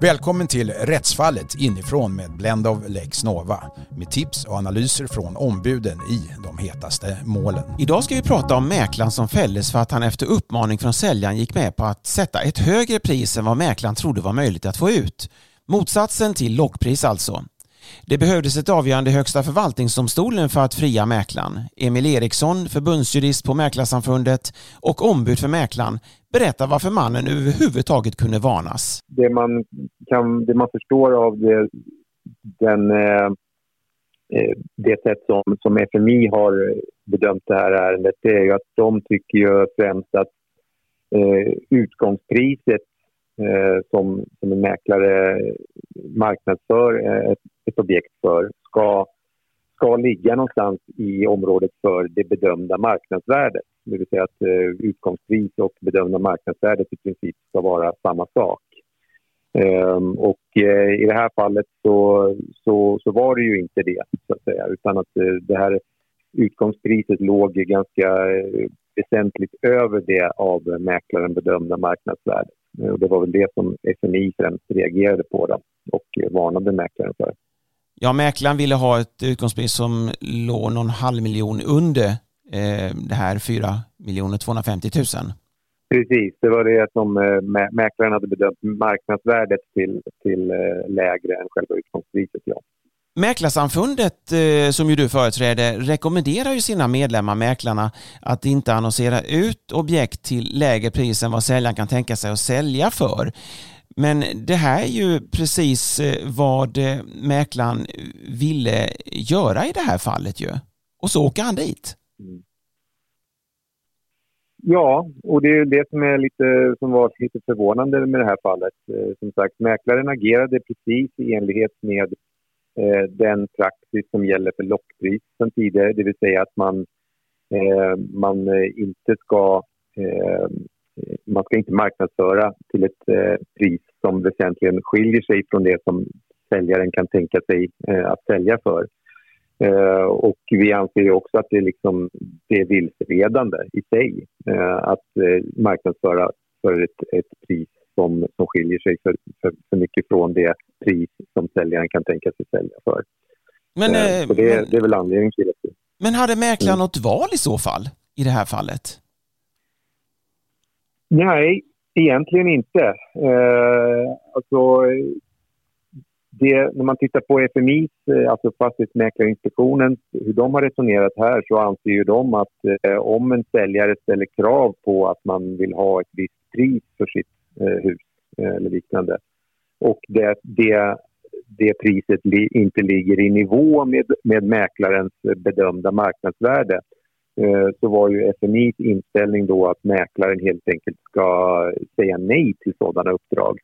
Välkommen till Rättsfallet inifrån med Blend of Lex Nova med tips och analyser från ombuden i de hetaste målen. Idag ska vi prata om mäklaren som fälldes för att han efter uppmaning från säljaren gick med på att sätta ett högre pris än vad mäklaren trodde var möjligt att få ut. Motsatsen till lockpris alltså. Det behövdes ett avgörande i Högsta förvaltningsdomstolen för att fria mäklaren. Emil Eriksson, förbundsjurist på Mäklarsamfundet och ombud för mäklaren, berättar varför mannen överhuvudtaget kunde varnas. Det man, kan, det man förstår av det, den, eh, eh, det sätt som, som FMI har bedömt det här ärendet det är ju att de tycker ju främst att eh, utgångspriset eh, som, som en mäklare marknadsför eh, ett, ett objekt för ska, ska ligga någonstans i området för det bedömda marknadsvärdet. Det vill säga att eh, utgångspris och bedömda marknadsvärdet i princip ska vara samma sak. Um, och eh, i det här fallet så, så, så, var det ju inte det, så att säga, utan att eh, det här utgångspriset låg ganska eh, väsentligt över det av mäklaren bedömda marknadsvärdet. Och det var väl det som FMI främst reagerade på då, och varnade mäklaren för. Ja, mäklaren ville ha ett utgångspris som låg någon halv miljon under eh, det här 4 250 000. Precis, det var det som eh, mäklaren hade bedömt marknadsvärdet till, till eh, lägre än själva utgångspriset. Ja. Mäklarsamfundet, eh, som ju du företräder, rekommenderar ju sina medlemmar, mäklarna, att inte annonsera ut objekt till lägre pris än vad säljaren kan tänka sig att sälja för. Men det här är ju precis eh, vad eh, mäklaren ville göra i det här fallet ju. Och så åker han dit. Mm. Ja, och det är det som, är lite, som var lite förvånande med det här fallet. Som sagt, mäklaren agerade precis i enlighet med Eh, den praxis som gäller för lockpris sedan tidigare, det vill säga att man, eh, man eh, inte ska eh, man ska inte marknadsföra till ett eh, pris som väsentligen skiljer sig från det som säljaren kan tänka sig eh, att sälja för. Eh, och vi anser också att det, liksom, det är vilseledande i sig att marknadsföra för ett, ett pris som, som skiljer sig för, för, för mycket från det pris som säljaren kan tänka sig sälja för. Men, eh, så det, men, det är väl anledningen till det. Men hade mäklaren mm. något val i så fall, i det här fallet? Nej, egentligen inte. Eh, alltså, det, när man tittar på FMIs, eh, alltså Fastighetsmäklarinspektionen, hur de har resonerat här så anser ju de att eh, om en säljare ställer krav på att man vill ha ett visst pris för sitt Eh, Eh, hus eh, eller liknande. Och det, det, det priset li, inte ligger i nivå med, med mäklarens bedömda marknadsvärde eh, så var ju FMIs inställning då att mäklaren helt enkelt ska säga nej till sådana uppdrag.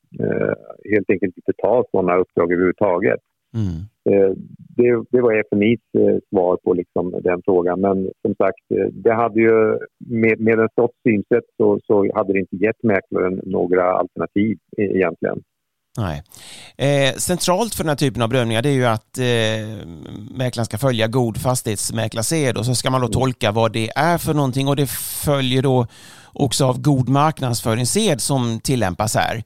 Helt enkelt inte ta sådana uppdrag överhuvudtaget. Mm. Eh, det, det, var FMIs eh, svar på liksom den frågan. Men som sagt, eh, det hade ju, med, med en sorts synsätt så, så hade det inte gett mäklaren några alternativ e-, egentligen. Nej. Eh, centralt för den här typen av bedömningar det är ju att eh, mäklaren ska följa god fastighetsmäklarsed och så ska man då mm. tolka vad det är för någonting och det följer då också av god marknadsföringssed som tillämpas här.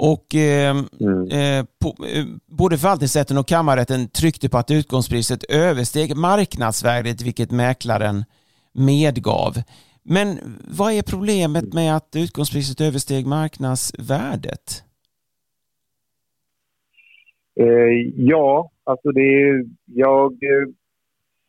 Och eh, mm. eh, på, eh, både förvaltningsrätten och kammarrätten tryckte på att utgångspriset översteg marknadsvärdet, vilket mäklaren medgav. Men vad är problemet med att utgångspriset översteg marknadsvärdet? Eh, ja, alltså det, jag eh,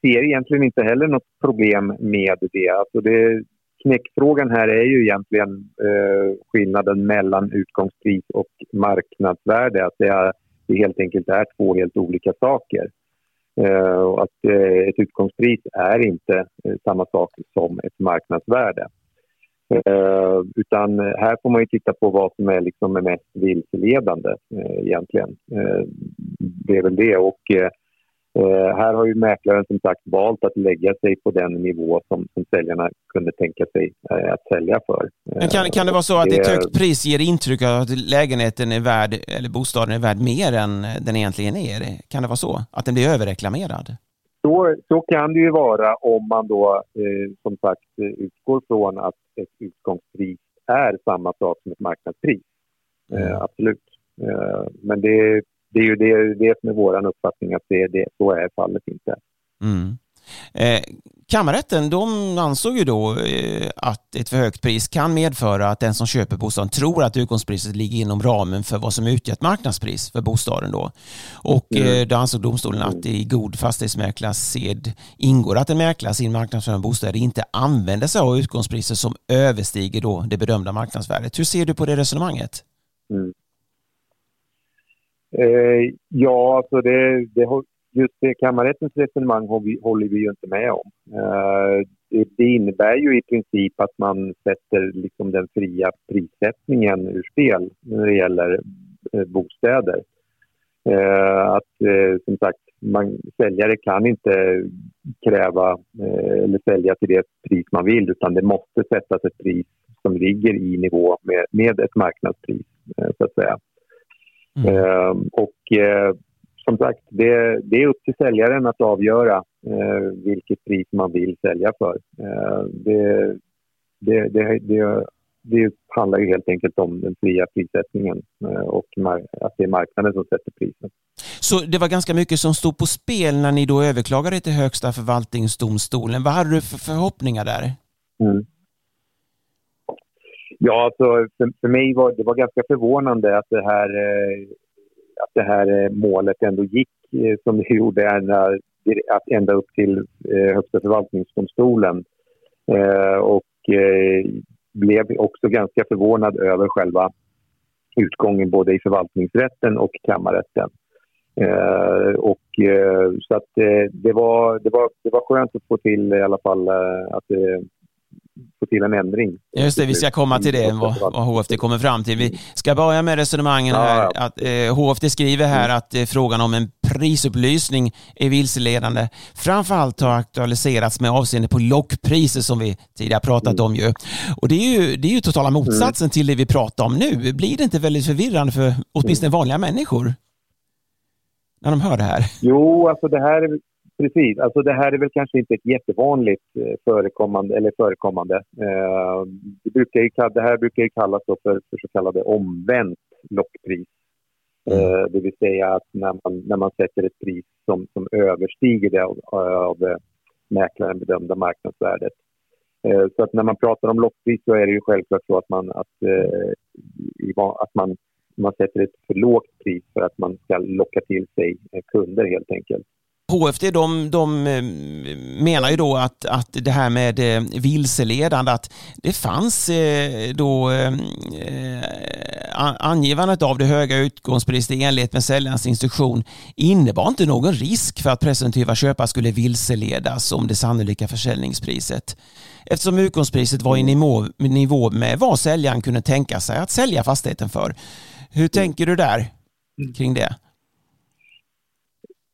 ser egentligen inte heller något problem med det. Alltså det knäckfrågan här är ju egentligen eh, skillnaden mellan utgångspris och marknadsvärde. Att det, är, det helt enkelt är två helt olika saker. Eh, och att eh, ett utgångspris är inte eh, samma sak som ett marknadsvärde. Eh, utan här får man titta på vad som är liksom mest vilseledande eh, egentligen. det är väl det. Och, Eh, här har ju mäklaren som sagt valt att lägga sig på den nivå som, som säljarna kunde tänka sig eh, att sälja för. Men kan, kan det vara så att det, ett högt pris ger intryck av att lägenheten är värd, eller bostaden är värd mer än den egentligen är? Kan det vara så? Att den blir överreklamerad? Så, så kan det ju vara om man då eh, som sagt utgår från att ett utgångspris är samma sak som ett marknadspris. Eh, absolut. Eh, men det, det är ju det, det som är vår uppfattning att det, det, så är fallet inte. Mm. Eh, kammarrätten de ansåg ju då eh, att ett för högt pris kan medföra att den som köper bostaden tror att utgångspriset ligger inom ramen för vad som utgör ett marknadspris för bostaden. Då. Och mm. eh, då ansåg domstolen att i god fastighetsmäklarsed ingår att en mäklare sin marknadsföring av bostäder inte använder sig av utgångspriser som överstiger då det bedömda marknadsvärdet. Hur ser du på det resonemanget? Mm. Eh, ja, alltså det, det, just det kammarrättens resonemang håller vi ju inte med om. Eh, det innebär ju i princip att man sätter liksom den fria prissättningen ur spel när det gäller eh, bostäder. Eh, att som sagt, man, säljare kan inte kräva eller sälja till det pris man vill utan det måste sättas ett pris som ligger i nivå med, med ett marknadspris, så att säga. Mm. Och som sagt, det, det, är upp till säljaren att avgöra eh, vilket pris man vill sälja för. Eh, det, det, det, det, handlar ju helt enkelt om den fria prissättningen eh, och att det är marknaden som sätter priset. Så det var ganska mycket som stod på spel när ni då överklagade till Högsta förvaltningsdomstolen. Vad hade du för förhoppningar där? Mm. Ja, alltså, för, för mig var det var ganska förvånande att det här eh, att det här eh, målet ändå gick eh, som det gjorde ända, ända upp till eh, Högsta förvaltningsdomstolen. Eh, och blev också ganska förvånad över själva utgången både i förvaltningsrätten och kammarrätten. Eh, och, eh, så att, eh, det, var, det, var, det var skönt att få till i alla fall att det få till en ändring. Just det, vi ska komma till det, vad, vad HFD kommer fram till. Vi ska börja med resonemangen här. Att, eh, HFD skriver här mm. att eh, frågan om en prisupplysning är vilseledande. Framförallt har aktualiserats med avseende på lockpriser som vi tidigare pratat mm. om ju. Och det är ju, det är ju totala motsatsen mm. till det vi pratar om nu. Blir det inte väldigt förvirrande för åtminstone mm. vanliga människor? När de hör det här. Jo, alltså det här är Precis, alltså det här är väl kanske inte ett jättevanligt eh, förekommande, eller förekommande. Eh, det, brukar ju, det här brukar ju kallas för, för så kallade omvänt lockpris. Mm. Eh, det vill säga att när man, när man sätter ett pris som, som överstiger det av, av mäklaren bedömda marknadsvärdet. Så att när man pratar om lockpris så är det ju självklart så att man, att, att man, man sätter ett för lågt pris för att man ska locka till sig kunder helt enkelt. HFD de, de eh, menar ju då att, att det här med eh, vilseledande, att det fanns eh, då angivandet av det höga utgångspriset i enlighet med säljarens instruktion innebar inte någon risk för att presumtiva köpare skulle vilseledas om det sannolika försäljningspriset. Eftersom utgångspriset var i nivå, nivå med vad säljaren kunde tänka sig att sälja fastigheten för. Hur tänker du där kring det?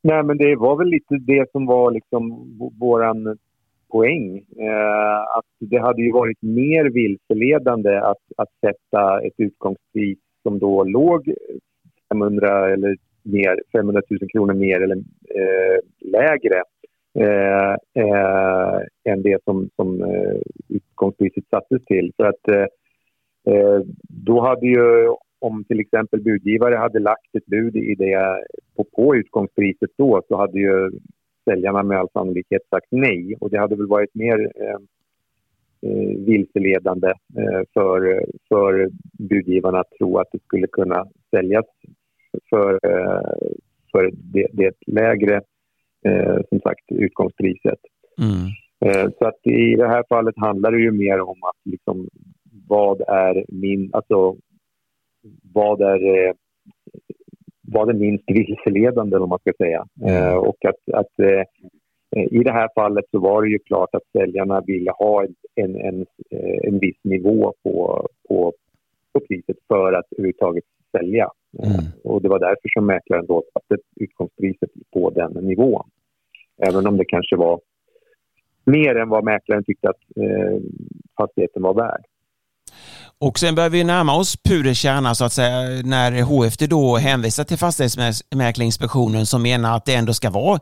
Nej, men det var väl lite det som var liksom våran poäng. Eh, att det hade ju varit mer vilseledande att, att sätta ett utgångspris som då låg 500 eller mer, 500 000 kronor mer eller eh, lägre eh, eh än det som, som eh, utgångspriset sattes till. För att eh, eh, då hade ju om till exempel budgivare hade lagt ett bud i det, på, på utgångspriset då så hade ju säljarna med all sannolikhet sagt nej och det hade väl varit mer eh, eh, vilseledande eh, för, för budgivarna att tro att det skulle kunna säljas för, eh, för det, det lägre eh, som sagt utgångspriset. Mm. Eh, så att i det här fallet handlar det ju mer om att liksom, vad är min, alltså vad är, eh, vad är minst vilseledande, om man ska säga. Mm. Och att, att eh, i det här fallet så var det ju klart att säljarna ville ha en, en, en viss nivå på, på, på priset för att överhuvudtaget sälja. Mm. Och det var därför som mäklaren då satte utgångspriset på den nivån. Även om det kanske var mer än vad mäklaren tyckte att eh, fastigheten var värd. Och sen börjar vi närma oss pudelns kärna så att säga när HFD då hänvisar till Fastighetsmäklarinspektionen som menar att det ändå ska vara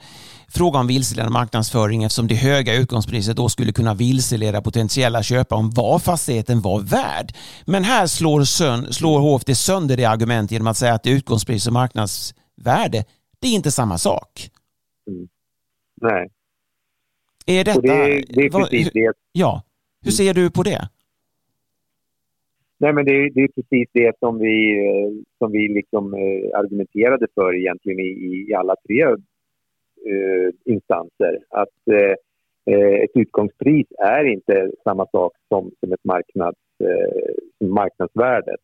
fråga om vilseledande marknadsföring eftersom det höga utgångspriset då skulle kunna vilseleda potentiella köpare om vad fastigheten var värd. Men här slår, sön, slår HFD sönder det argument genom att säga att utgångspris och marknadsvärde, det är inte samma sak. Mm. Nej. Är detta... Det, det är precis det. Ja. Hur ser du på det? Nej, men det, det, är precis det som vi, eh, som vi liksom eh, argumenterade för egentligen i, i alla tre eh, instanser. Att eh, eh, ett utgångspris är inte samma sak som, som ett marknads, eh, marknadsvärde.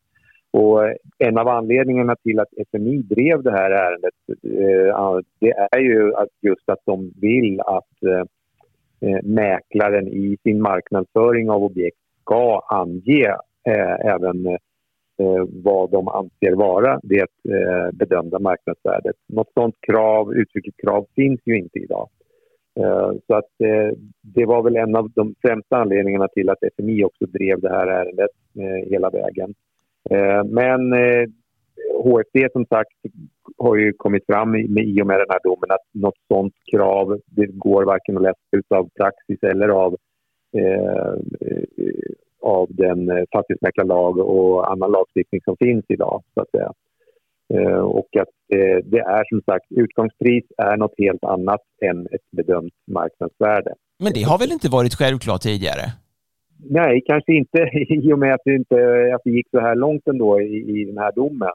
Och eh, en av anledningarna till att FMI drev det här ärendet eh, det är ju att just att de vill att eh, mäklaren i sin marknadsföring av objekt ska ange Eh, även eh, vad de anser vara det eh, bedömda marknadsvärdet. Något sådant krav, uttryckligt krav finns ju inte idag. Eh, så att eh, det var väl en av de främsta anledningarna till att FMI också drev det här ärendet eh, hela vägen. Men HFD som sagt har ju kommit fram i och med den här domen att något sådant krav, det går varken att läsa ut av praxis eller av av den eh, fastighetsmäklarlag och annan lagstiftning som finns idag. Så att säga. Eh, och att eh, det är som sagt, utgångspris är något helt annat än ett bedömt marknadsvärde. Men det har väl inte varit självklart tidigare? Nej, kanske inte i och med att det, inte, att det gick så här långt ändå i, i den här domen.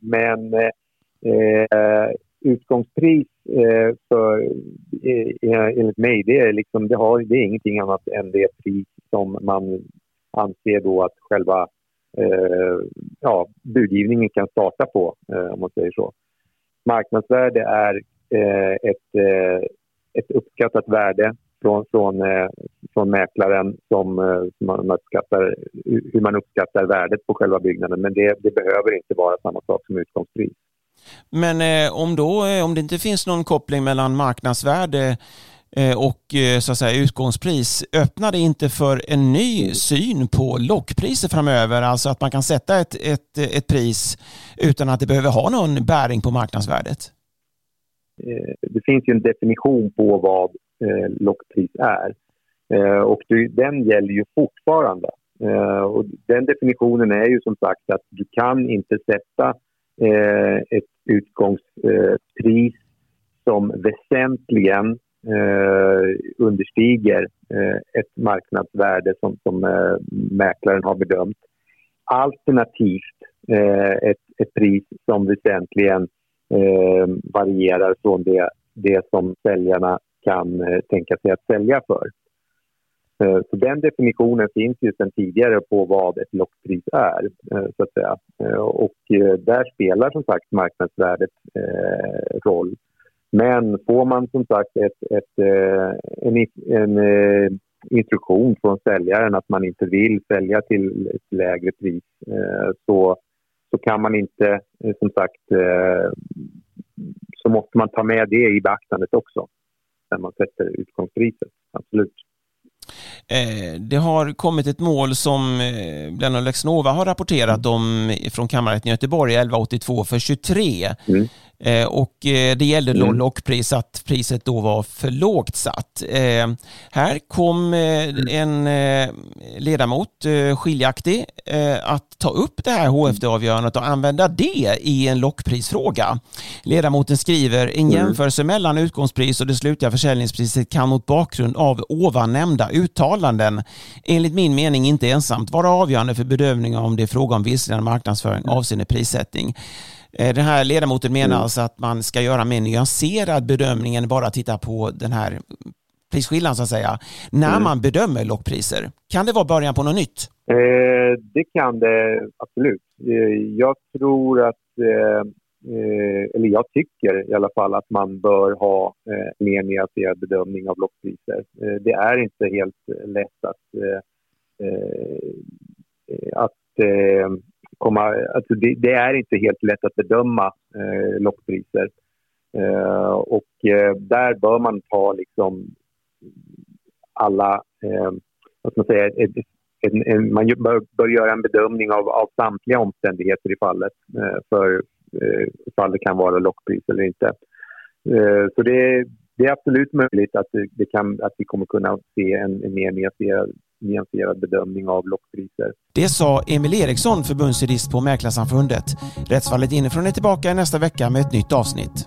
Men utgångspris eh, för, eh, eh, enligt mig, det är, liksom, det, har, det är ingenting annat än det pris som man anser då att själva eh, ja, budgivningen kan starta på, eh, om man säger så. Marknadsvärde är eh, ett, eh, ett uppskattat värde från, från, eh, från mäklaren som, eh, som man uppskattar, hur man uppskattar värdet på själva byggnaden. Men det, det behöver inte vara samma sak som utgångspris. Men eh, om, då, eh, om det inte finns någon koppling mellan marknadsvärde eh, och eh, så att säga, utgångspris, öppnar det inte för en ny syn på lockpriser framöver? Alltså att man kan sätta ett, ett, ett pris utan att det behöver ha någon bäring på marknadsvärdet? Eh, det finns ju en definition på vad eh, lockpris är. Eh, och den gäller ju fortfarande. Eh, och den definitionen är ju som sagt att du kan inte sätta Eh, ett utgångspris som väsentligen eh, understiger eh, ett marknadsvärde som, som eh, mäklaren har bedömt. Alternativt eh, ett, ett pris som väsentligen varierar från det, det som säljarna kan tänka sig att sälja för. Eh, så den definitionen finns ju sedan tidigare på vad ett lockpris är. Eh, så att säga. Eh, och där spelar som sagt marknadsvärdet roll. Men får man som sagt ett, ett, en, en instruktion från säljaren att man inte vill sälja till ett lägre pris så, så kan man inte, som sagt, så måste man ta med det i beaktandet också när man sätter utgångspriset. Absolut. Eh, det har kommit ett mål som eh, Blenno Lexnova har rapporterat om från kammarrätten i Göteborg, 1182 för 23. Mm. Eh, och det gällde mm. lockpris, att priset då var för lågt satt. Här kom en ledamot, skiljaktig, att ta upp det här HFD-avgörandet och använda det i en lockprisfråga. Ledamoten skriver, en mm. jämförelse mellan utgångspris och det slutliga försäljningspriset kan mot bakgrund av ovan nämnda uttalanden enligt min mening inte ensamt vara avgörande för bedömningen om det är fråga om vilseledande marknadsföring avseende prissättning. Eh, den här ledamoten menar mm. alltså att man ska göra mer nyanserad bedömning än bara titta på den här prisskillnaden så att säga, när mm. man bedömer lockpriser. Kan det vara början på något nytt? Eh, det kan det absolut. Eh, jag tror att eh, eh, eller jag tycker i alla fall att man bör ha eh, mer nyanserad bedömning av lockpriser. Det är inte helt lätt att, att komma... Alltså det, det, är inte helt lätt att bedöma eh, lockpriser. Eh, och eh, där bör man ta liksom alla, eh, vad ska man säga, ett, en, en, man bör, bör, göra en bedömning av, av samtliga omständigheter i fallet eh, för eh, ifall det kan vara lockpris eller inte. Eh, så det, det, är absolut möjligt att, det kan, att vi kommer kunna se en, en mer nyanserad, nyanserad bedömning av lockpriser. Det sa Emil Eriksson, förbundsjurist på Mäklarsamfundet. Rättsfallet inifrån är tillbaka nästa vecka med ett nytt avsnitt.